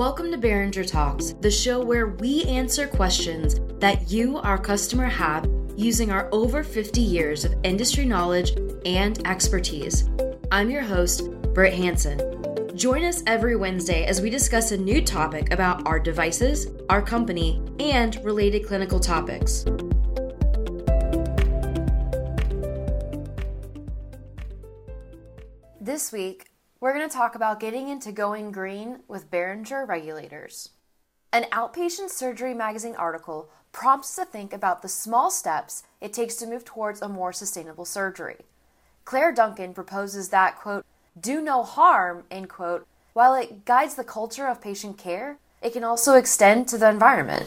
Welcome to Boehringer Talks, the show where we answer questions that you, our customer, have using our over 50 years of industry knowledge and expertise. I'm your host, Britt Hanson. Join us every Wednesday as we discuss a new topic about our devices, our company, and related clinical topics. This week, we're going to talk about getting into going green with Boehringer regulators. An Outpatient Surgery Magazine article prompts to think about the small steps it takes to move towards a more sustainable surgery. Claire Duncan proposes that, quote, do no harm, end quote, while it guides the culture of patient care, it can also extend to the environment.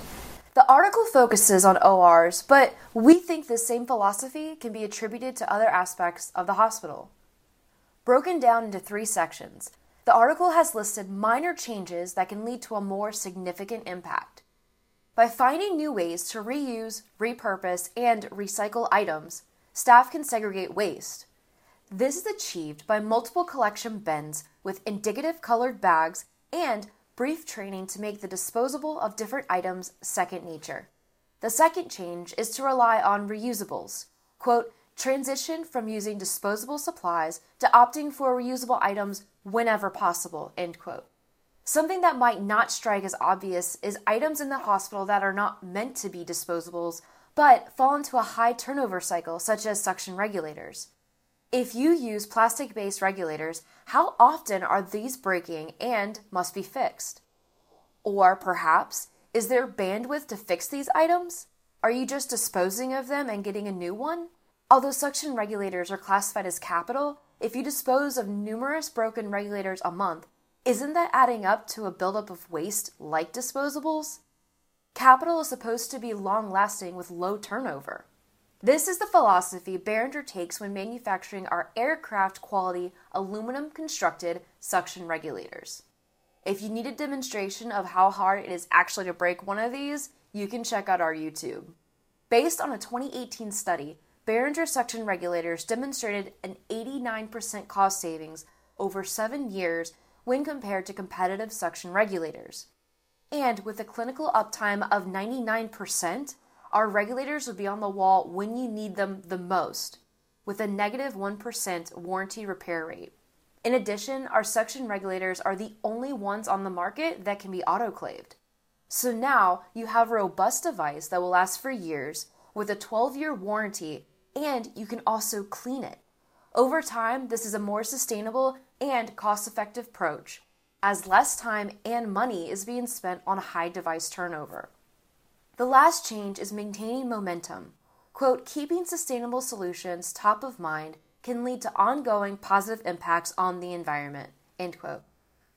The article focuses on ORs, but we think this same philosophy can be attributed to other aspects of the hospital. Broken down into three sections, the article has listed minor changes that can lead to a more significant impact. By finding new ways to reuse, repurpose, and recycle items, staff can segregate waste. This is achieved by multiple collection bins with indicative colored bags and brief training to make the disposable of different items second nature. The second change is to rely on reusables. Quote, transition from using disposable supplies to opting for reusable items whenever possible, end quote. Something that might not strike as obvious is items in the hospital that are not meant to be disposables, but fall into a high turnover cycle, such as suction regulators. If you use plastic based regulators, how often are these breaking and must be fixed? Or perhaps, is there bandwidth to fix these items? Are you just disposing of them and getting a new one? Although suction regulators are classified as capital, if you dispose of numerous broken regulators a month, isn't that adding up to a buildup of waste like disposables? Capital is supposed to be long lasting with low turnover. This is the philosophy Boehringer takes when manufacturing our aircraft quality aluminum constructed suction regulators. If you need a demonstration of how hard it is actually to break one of these, you can check out our YouTube. Based on a 2018 study, Boehringer suction regulators demonstrated an 89% cost savings over seven years when compared to competitive suction regulators. And with a clinical uptime of 99%, our regulators will be on the wall when you need them the most, with a negative 1 warranty repair rate. In addition, our suction regulators are the only ones on the market that can be autoclaved. So now you have a robust device that will last for years with a 12 year warranty and you can also clean it. Over time, this is a more sustainable and cost effective approach, as less time and money is being spent on high device turnover. The last change is maintaining momentum. Quote, keeping sustainable solutions top of mind can lead to ongoing positive impacts on the environment. End quote.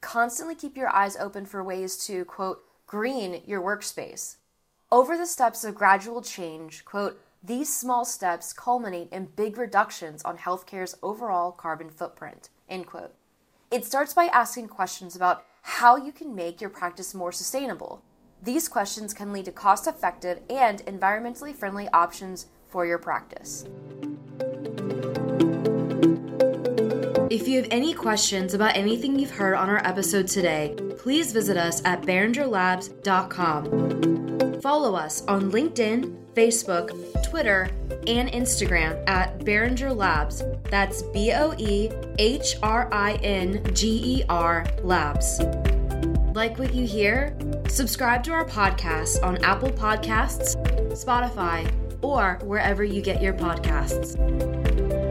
Constantly keep your eyes open for ways to, quote, green your workspace. Over the steps of gradual change, quote, these small steps culminate in big reductions on healthcare's overall carbon footprint. End quote. It starts by asking questions about how you can make your practice more sustainable. These questions can lead to cost effective and environmentally friendly options for your practice. If you have any questions about anything you've heard on our episode today, please visit us at BoehringerLabs.com. Follow us on LinkedIn, Facebook, Twitter, and Instagram at Boehringer Labs. That's B O E H R I N G E R Labs. Like what you hear? Subscribe to our podcast on Apple Podcasts, Spotify, or wherever you get your podcasts.